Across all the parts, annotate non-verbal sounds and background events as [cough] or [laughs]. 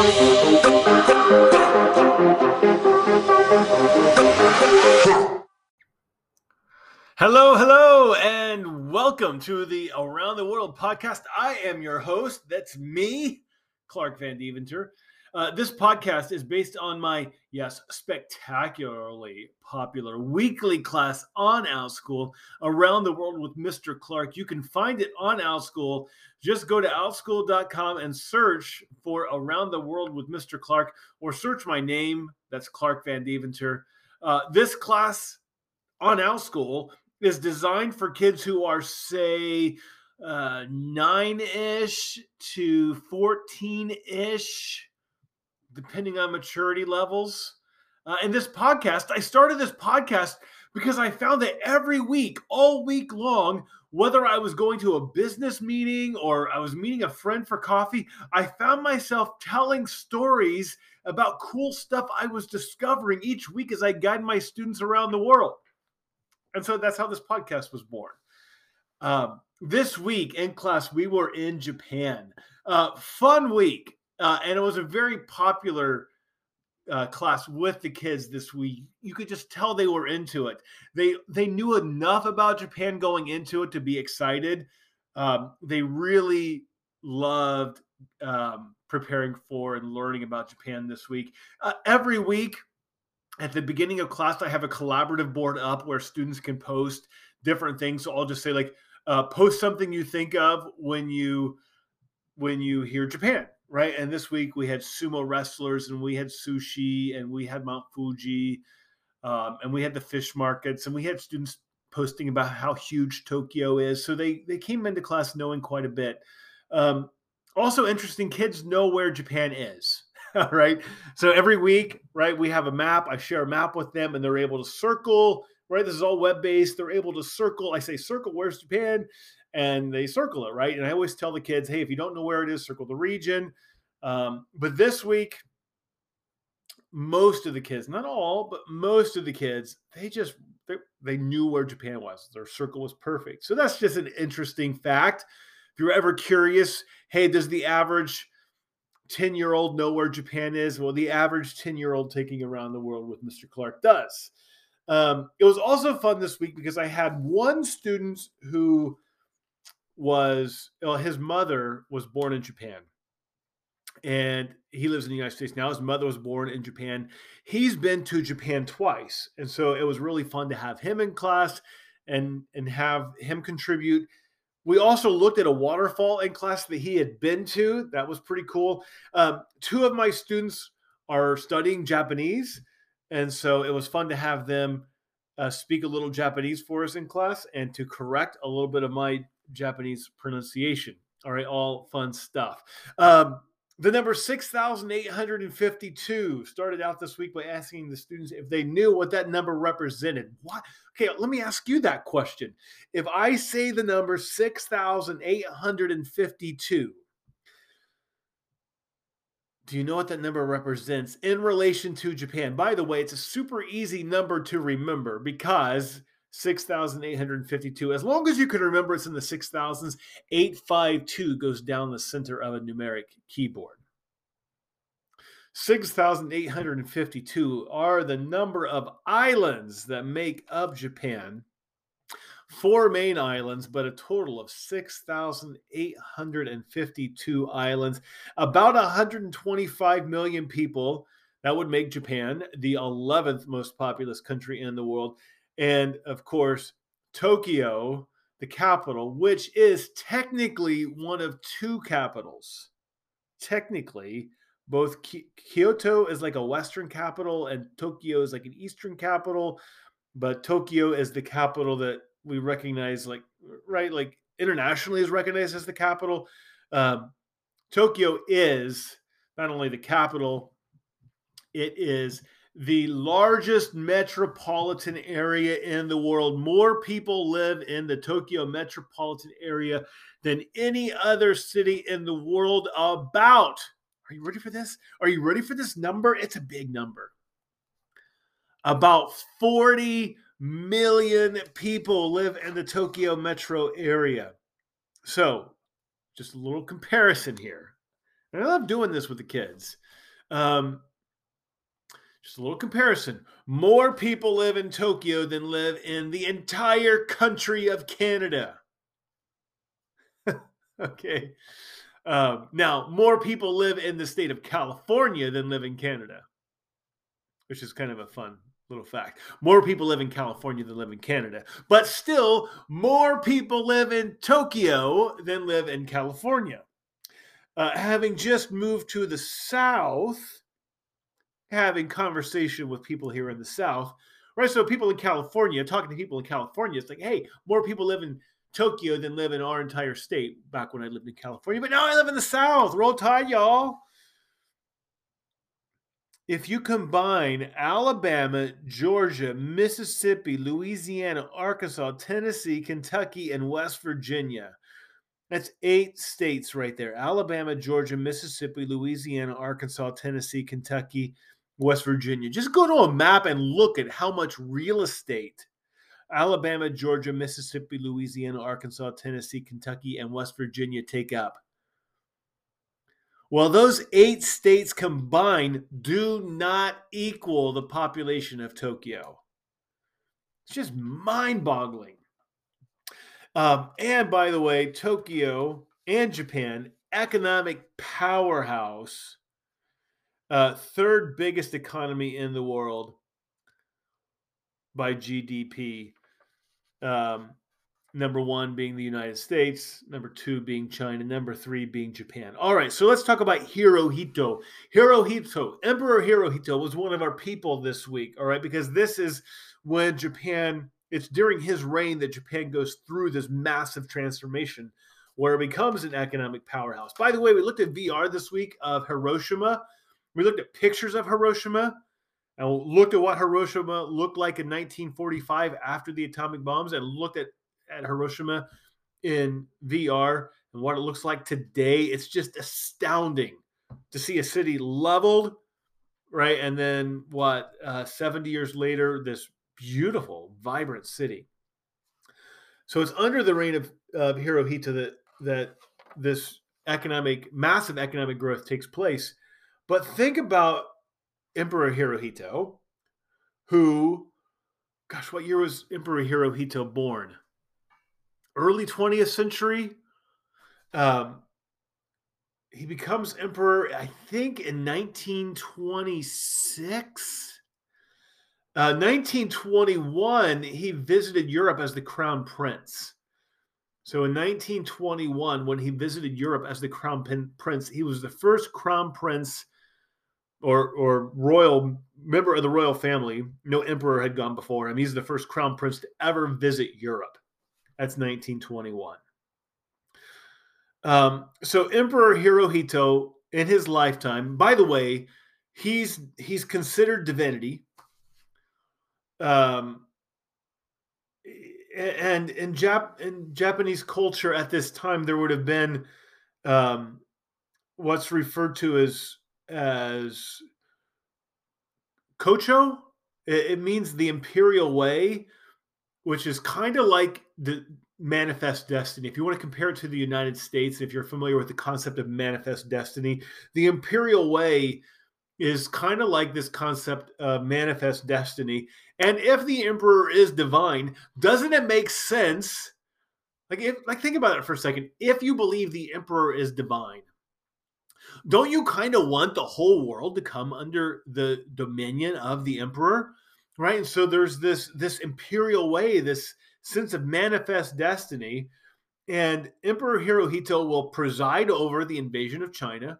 Hello, hello, and welcome to the Around the World podcast. I am your host. That's me, Clark Van Deventer. Uh, this podcast is based on my, yes, spectacularly popular weekly class on OutSchool, Around the World with Mr. Clark. You can find it on OutSchool. Just go to outschool.com and search for Around the World with Mr. Clark, or search my name. That's Clark Van Deventer. Uh, this class on OutSchool is designed for kids who are, say, uh, nine ish to 14 ish, depending on maturity levels. Uh, and this podcast, I started this podcast because I found that every week, all week long, whether I was going to a business meeting or I was meeting a friend for coffee, I found myself telling stories about cool stuff I was discovering each week as I guide my students around the world. And so that's how this podcast was born. Um, this week in class, we were in Japan. Uh, fun week. Uh, and it was a very popular uh, class with the kids this week. You could just tell they were into it. They they knew enough about Japan going into it to be excited. Um, they really loved um, preparing for and learning about Japan this week. Uh, every week, at the beginning of class, I have a collaborative board up where students can post different things. So I'll just say like, uh, post something you think of when you when you hear Japan, right? And this week we had sumo wrestlers, and we had sushi, and we had Mount Fuji, um, and we had the fish markets, and we had students posting about how huge Tokyo is. So they they came into class knowing quite a bit. Um, also interesting, kids know where Japan is. [laughs] right? So every week, right, we have a map. I share a map with them and they're able to circle, right? This is all web based. They're able to circle. I say, circle, where's Japan? And they circle it, right? And I always tell the kids, hey, if you don't know where it is, circle the region. Um, but this week, most of the kids, not all, but most of the kids, they just they, they knew where Japan was. Their circle was perfect. So that's just an interesting fact. If you're ever curious, hey, does the average 10 year old know where Japan is? Well, the average 10 year old taking around the world with Mr. Clark does. Um, it was also fun this week because I had one student who was, well, his mother was born in Japan and he lives in the United States now. His mother was born in Japan. He's been to Japan twice. And so it was really fun to have him in class and and have him contribute we also looked at a waterfall in class that he had been to. That was pretty cool. Um, two of my students are studying Japanese. And so it was fun to have them uh, speak a little Japanese for us in class and to correct a little bit of my Japanese pronunciation. All right, all fun stuff. Um, the number 6,852 started out this week by asking the students if they knew what that number represented. What? Okay, let me ask you that question. If I say the number 6,852, do you know what that number represents in relation to Japan? By the way, it's a super easy number to remember because 6,852. As long as you can remember it's in the 6,000s, 852 goes down the center of a numeric keyboard. 6,852 are the number of islands that make up Japan. Four main islands, but a total of 6,852 islands. About 125 million people. That would make Japan the 11th most populous country in the world and of course, Tokyo, the capital, which is technically one of two capitals. Technically, both Kyoto is like a Western capital and Tokyo is like an Eastern capital, but Tokyo is the capital that we recognize, like, right, like internationally is recognized as the capital. Um, Tokyo is not only the capital, it is the largest metropolitan area in the world. More people live in the Tokyo metropolitan area than any other city in the world. About, are you ready for this? Are you ready for this number? It's a big number. About 40 million people live in the Tokyo metro area. So, just a little comparison here. And I love doing this with the kids. Um, just a little comparison. More people live in Tokyo than live in the entire country of Canada. [laughs] okay. Um, now, more people live in the state of California than live in Canada, which is kind of a fun little fact. More people live in California than live in Canada, but still, more people live in Tokyo than live in California. Uh, having just moved to the South, having conversation with people here in the South, right? So people in California, talking to people in California, it's like, hey, more people live in Tokyo than live in our entire state back when I lived in California. But now I live in the South. Roll Tide, y'all. If you combine Alabama, Georgia, Mississippi, Louisiana, Arkansas, Tennessee, Kentucky, and West Virginia, that's eight states right there Alabama, Georgia, Mississippi, Louisiana, Arkansas, Tennessee, Kentucky, West Virginia. Just go to a map and look at how much real estate Alabama, Georgia, Mississippi, Louisiana, Arkansas, Tennessee, Kentucky, and West Virginia take up. Well, those eight states combined do not equal the population of Tokyo. It's just mind boggling. Um, and by the way, Tokyo and Japan, economic powerhouse, uh, third biggest economy in the world by GDP. Um, number one being the United States, number two being China, number three being Japan. All right, so let's talk about Hirohito. Hirohito, Emperor Hirohito was one of our people this week, all right, because this is when Japan, it's during his reign that Japan goes through this massive transformation where it becomes an economic powerhouse. By the way, we looked at VR this week of Hiroshima. We looked at pictures of Hiroshima and looked at what Hiroshima looked like in 1945 after the atomic bombs and looked at, at Hiroshima in VR and what it looks like today. It's just astounding to see a city leveled, right? And then what, uh, 70 years later, this beautiful, vibrant city. So it's under the reign of, of Hirohito that, that this economic, massive economic growth takes place. But think about Emperor Hirohito, who, gosh, what year was Emperor Hirohito born? Early 20th century. Um, he becomes emperor, I think, in 1926. Uh, 1921, he visited Europe as the crown prince. So in 1921, when he visited Europe as the crown prince, he was the first crown prince or or royal member of the royal family. No emperor had gone before him. He's the first crown prince to ever visit Europe. That's 1921. Um, so Emperor Hirohito in his lifetime, by the way, he's he's considered divinity. Um, and in Jap in Japanese culture at this time, there would have been um, what's referred to as as Kocho. It, it means the imperial way, which is kind of like the manifest destiny. If you want to compare it to the United States, if you're familiar with the concept of manifest destiny, the imperial way is kind of like this concept of manifest destiny. And if the emperor is divine, doesn't it make sense? Like, if, like think about it for a second. If you believe the emperor is divine, don't you kind of want the whole world to come under the dominion of the emperor? Right? And so there's this this imperial way this sense of manifest destiny and emperor hirohito will preside over the invasion of china.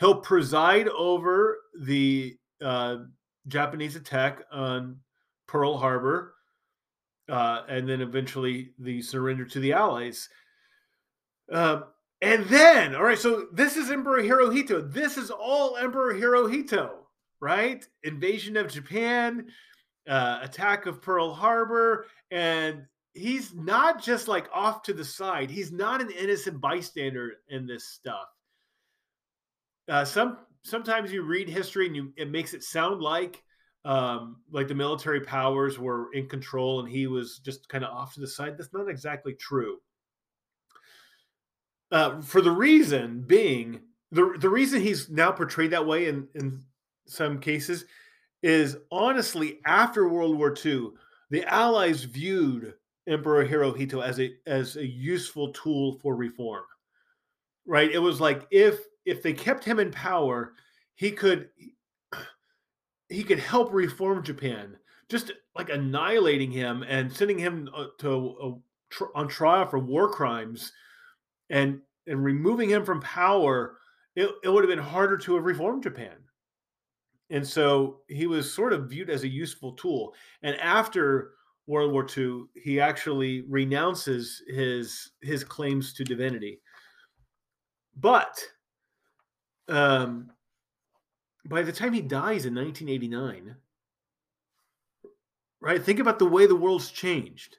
He'll preside over the uh, japanese attack on pearl harbor uh, and then eventually the surrender to the allies. Uh, and then, all right, so this is Emperor Hirohito. This is all Emperor Hirohito, right? Invasion of Japan, uh, attack of Pearl Harbor, and he's not just like off to the side. He's not an innocent bystander in this stuff. Uh, some sometimes you read history and you, it makes it sound like um, like the military powers were in control and he was just kind of off to the side. That's not exactly true. Uh, for the reason being the the reason he's now portrayed that way in in some cases is honestly after World War II, the Allies viewed Emperor Hirohito as a as a useful tool for reform. Right? It was like if if they kept him in power, he could he could help reform Japan. Just like annihilating him and sending him uh, to a, tr- on trial for war crimes and and removing him from power, it, it would have been harder to have reformed Japan. And so he was sort of viewed as a useful tool. And after World War II, he actually renounces his his claims to divinity. But um, by the time he dies in 1989, right? Think about the way the world's changed.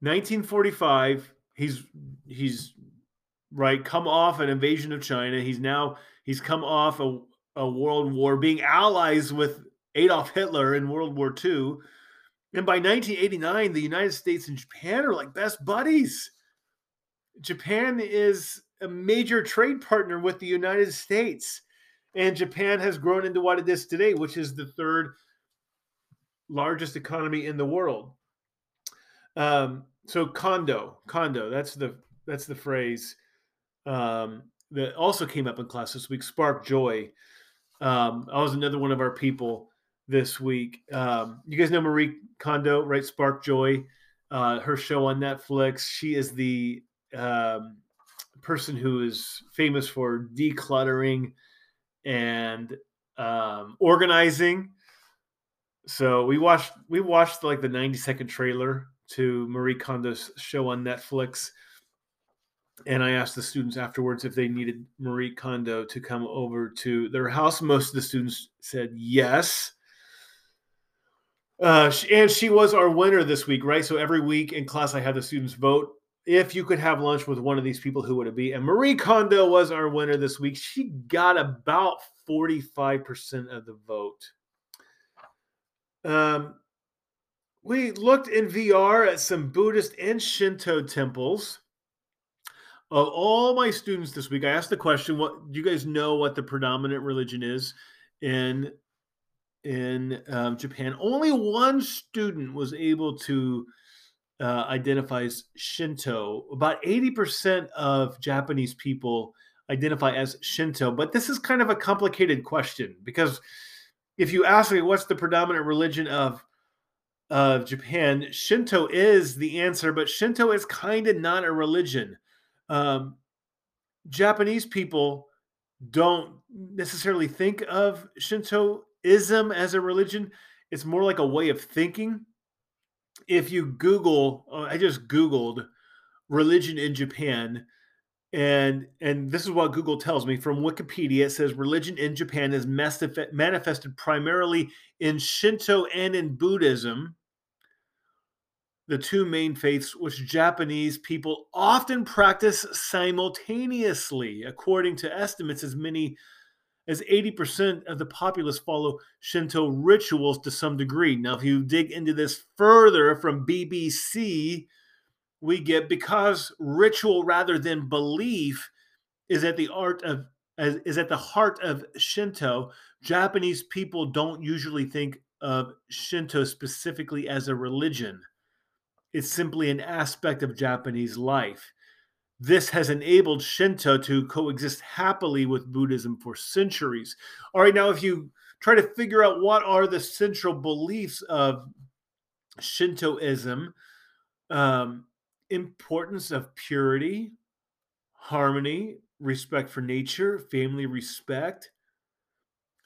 1945, he's he's right come off an invasion of China. He's now he's come off a, a world war, being allies with Adolf Hitler in World War II. And by 1989, the United States and Japan are like best buddies. Japan is a major trade partner with the United States. And Japan has grown into what it is today, which is the third largest economy in the world. Um, so Kondo, Kondo. that's the that's the phrase um, that also came up in class this week. Spark joy. Um, I was another one of our people this week. Um, you guys know Marie Kondo, right? Spark Joy, uh, her show on Netflix. She is the um, person who is famous for decluttering and um, organizing. So we watched we watched like the 90 second trailer to Marie Kondo's show on Netflix. And I asked the students afterwards if they needed Marie Kondo to come over to their house. Most of the students said yes. Uh, and she was our winner this week, right? So every week in class, I had the students vote. If you could have lunch with one of these people, who would it be? And Marie Kondo was our winner this week. She got about 45% of the vote. Um, we looked in VR at some Buddhist and Shinto temples. Of all my students this week, I asked the question: "What do you guys know? What the predominant religion is in in um, Japan?" Only one student was able to uh, identify as Shinto. About eighty percent of Japanese people identify as Shinto, but this is kind of a complicated question because if you ask me what's the predominant religion of of Japan, Shinto is the answer, but Shinto is kind of not a religion. Um, Japanese people don't necessarily think of Shintoism as a religion. It's more like a way of thinking. If you Google, uh, I just Googled religion in Japan, and and this is what Google tells me from Wikipedia. It says religion in Japan is manifested primarily in Shinto and in Buddhism the two main faiths which Japanese people often practice simultaneously. According to estimates, as many as 80% of the populace follow Shinto rituals to some degree. Now, if you dig into this further from BBC, we get because ritual rather than belief is at the art of is at the heart of Shinto. Japanese people don't usually think of Shinto specifically as a religion. It's simply an aspect of Japanese life. This has enabled Shinto to coexist happily with Buddhism for centuries. All right, now if you try to figure out what are the central beliefs of Shintoism, um, importance of purity, harmony, respect for nature, family respect,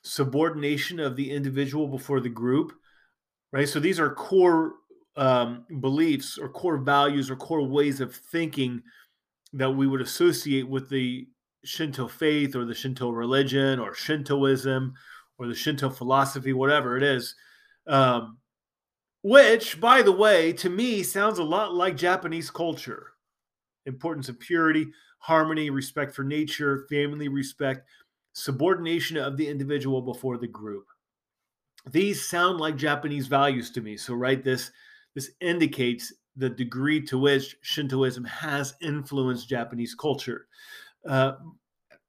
subordination of the individual before the group, right? So these are core um, beliefs or core values or core ways of thinking that we would associate with the Shinto faith or the Shinto religion or Shintoism or the Shinto philosophy, whatever it is. Um, which, by the way, to me sounds a lot like Japanese culture importance of purity, harmony, respect for nature, family respect, subordination of the individual before the group. These sound like Japanese values to me. So, write this this indicates the degree to which Shintoism has influenced Japanese culture. Uh,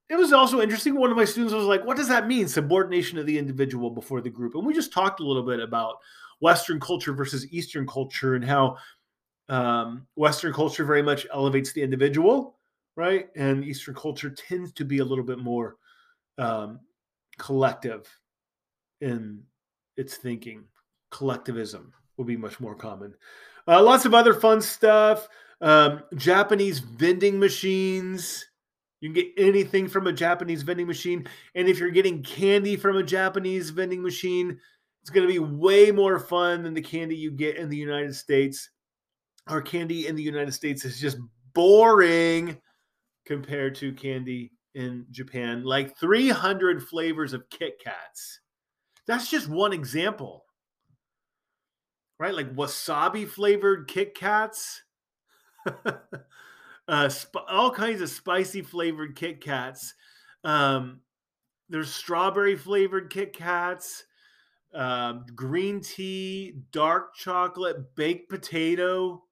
it was also interesting. One of my students was like, "What does that mean? Subordination of the individual before the group?" And we just talked a little bit about Western culture versus Eastern culture and how um, Western culture very much elevates the individual, right? And Eastern culture tends to be a little bit more um, collective in its thinking. Collectivism will be much more common. Uh, lots of other fun stuff. Um, Japanese vending machines. You can get anything from a Japanese vending machine. And if you're getting candy from a Japanese vending machine, it's going to be way more fun than the candy you get in the United States. Our candy in the United States is just boring compared to candy in Japan. Like 300 flavors of Kit Kats. That's just one example. Right? Like wasabi flavored Kit Kats. [laughs] uh, sp- all kinds of spicy flavored Kit Kats. Um, there's strawberry flavored Kit Kats, uh, green tea, dark chocolate, baked potato,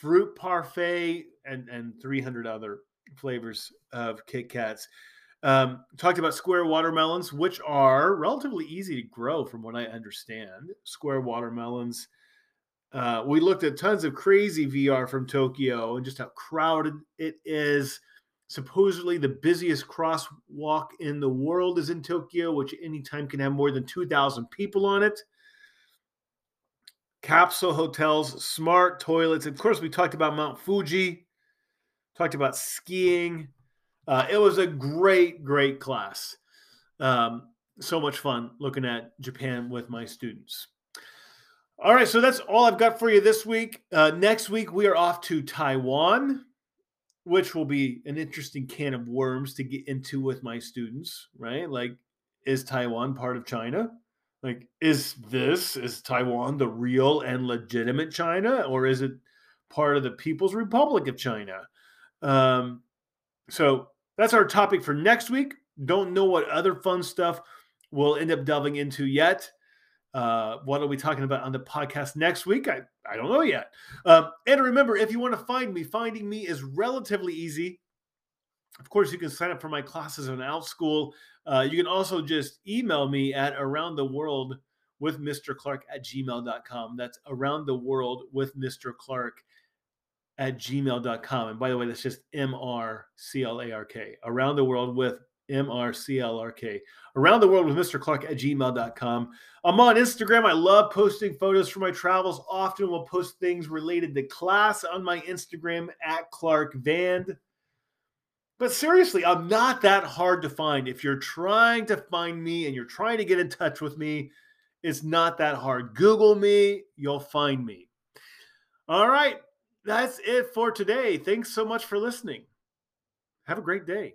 fruit parfait, and and 300 other flavors of Kit Kats. Um, talked about square watermelons, which are relatively easy to grow, from what I understand. Square watermelons uh, we looked at tons of crazy VR from Tokyo and just how crowded it is. Supposedly, the busiest crosswalk in the world is in Tokyo, which anytime can have more than 2,000 people on it. Capsule hotels, smart toilets. Of course, we talked about Mount Fuji, talked about skiing. Uh, it was a great, great class. Um, so much fun looking at Japan with my students. All right, so that's all I've got for you this week. Uh, next week, we are off to Taiwan, which will be an interesting can of worms to get into with my students, right? Like, is Taiwan part of China? Like, is this, is Taiwan the real and legitimate China, or is it part of the People's Republic of China? Um, so that's our topic for next week. Don't know what other fun stuff we'll end up delving into yet. Uh, what are we talking about on the podcast next week? I, I don't know yet. Um, and remember, if you want to find me, finding me is relatively easy. Of course, you can sign up for my classes on Outschool. Uh, you can also just email me at around the world with Mr. Clark at gmail.com. That's around the world with Mr. Clark at gmail.com. And by the way, that's just M R C L A R K. Around the world with M R C L R K. Around the world with Mr. Clark at gmail.com. I'm on Instagram. I love posting photos from my travels. Often will post things related to class on my Instagram at Clark Vand. But seriously, I'm not that hard to find. If you're trying to find me and you're trying to get in touch with me, it's not that hard. Google me, you'll find me. All right, that's it for today. Thanks so much for listening. Have a great day.